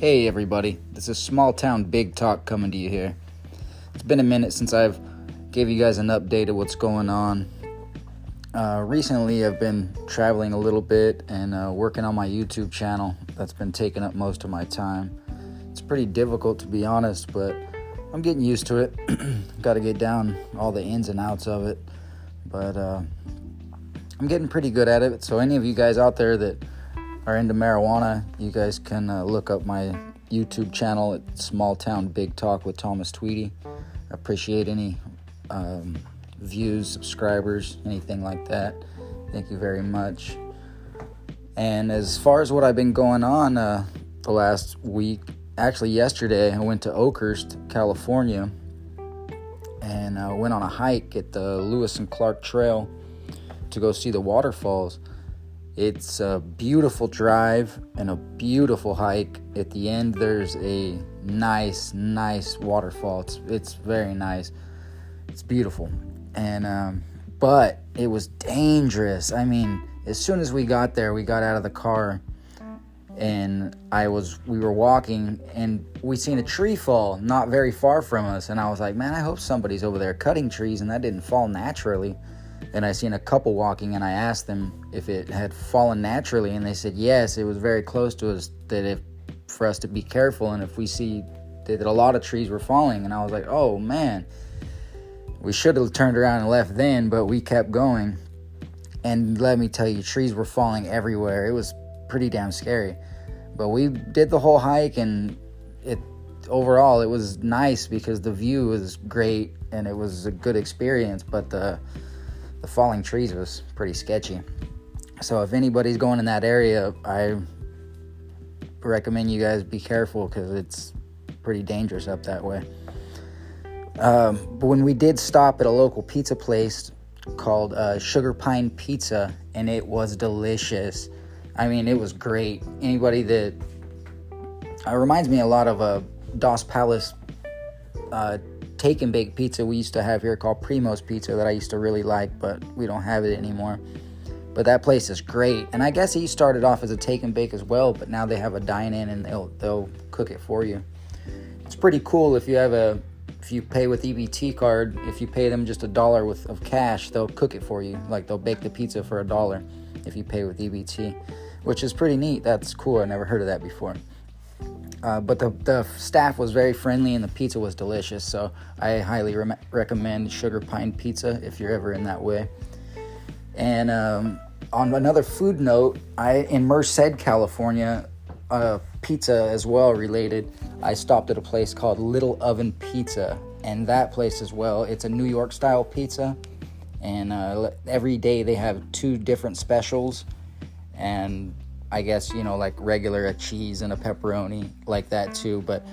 Hey everybody, this is Small Town Big Talk coming to you here. It's been a minute since I've gave you guys an update of what's going on. Uh, recently, I've been traveling a little bit and uh, working on my YouTube channel. That's been taking up most of my time. It's pretty difficult to be honest, but I'm getting used to it. Got to get down all the ins and outs of it, but uh, I'm getting pretty good at it. So, any of you guys out there that are into marijuana, you guys can uh, look up my YouTube channel at Small Town Big Talk with Thomas Tweedy. Appreciate any um, views, subscribers, anything like that. Thank you very much. And as far as what I've been going on uh, the last week, actually yesterday, I went to Oakhurst, California, and uh, went on a hike at the Lewis and Clark Trail to go see the waterfalls. It's a beautiful drive and a beautiful hike. At the end, there's a nice, nice waterfall. It's it's very nice. It's beautiful, and um, but it was dangerous. I mean, as soon as we got there, we got out of the car, and I was we were walking, and we seen a tree fall not very far from us, and I was like, man, I hope somebody's over there cutting trees, and that didn't fall naturally and I seen a couple walking, and I asked them if it had fallen naturally, and they said yes. It was very close to us that if for us to be careful, and if we see that a lot of trees were falling, and I was like, oh man, we should have turned around and left then, but we kept going. And let me tell you, trees were falling everywhere. It was pretty damn scary. But we did the whole hike, and it overall it was nice because the view was great and it was a good experience. But the the falling trees was pretty sketchy. So if anybody's going in that area, I recommend you guys be careful because it's pretty dangerous up that way. Um, but when we did stop at a local pizza place called uh, Sugar Pine Pizza, and it was delicious. I mean, it was great. Anybody that uh, reminds me a lot of a Dos Palos uh, take and bake pizza we used to have here called Primo's Pizza that I used to really like, but we don't have it anymore. But that place is great, and I guess he started off as a take and bake as well, but now they have a dine in and they'll they'll cook it for you. It's pretty cool if you have a if you pay with EBT card, if you pay them just a dollar with of cash, they'll cook it for you. Like they'll bake the pizza for a dollar if you pay with EBT, which is pretty neat. That's cool. I never heard of that before. Uh, but the, the staff was very friendly and the pizza was delicious. So I highly re- recommend Sugar Pine Pizza if you're ever in that way. And um, on another food note, I in Merced, California, uh, pizza as well related. I stopped at a place called Little Oven Pizza, and that place as well. It's a New York style pizza, and uh, every day they have two different specials, and I guess you know like regular a cheese and a pepperoni like that too, but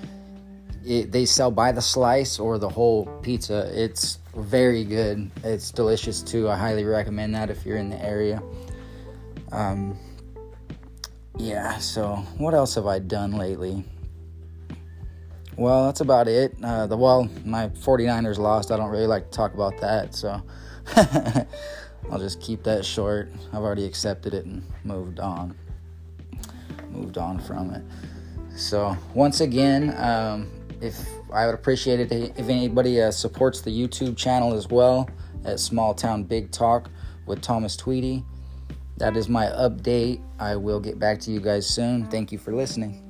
it, they sell by the slice or the whole pizza. It's very good. It's delicious too. I highly recommend that if you're in the area. Um, yeah. So what else have I done lately? Well, that's about it. Uh, the well, my 49ers lost. I don't really like to talk about that, so I'll just keep that short. I've already accepted it and moved on moved on from it. So once again, um, if I would appreciate it if anybody uh, supports the YouTube channel as well at Small Town Big Talk with Thomas Tweedy. That is my update. I will get back to you guys soon. Thank you for listening.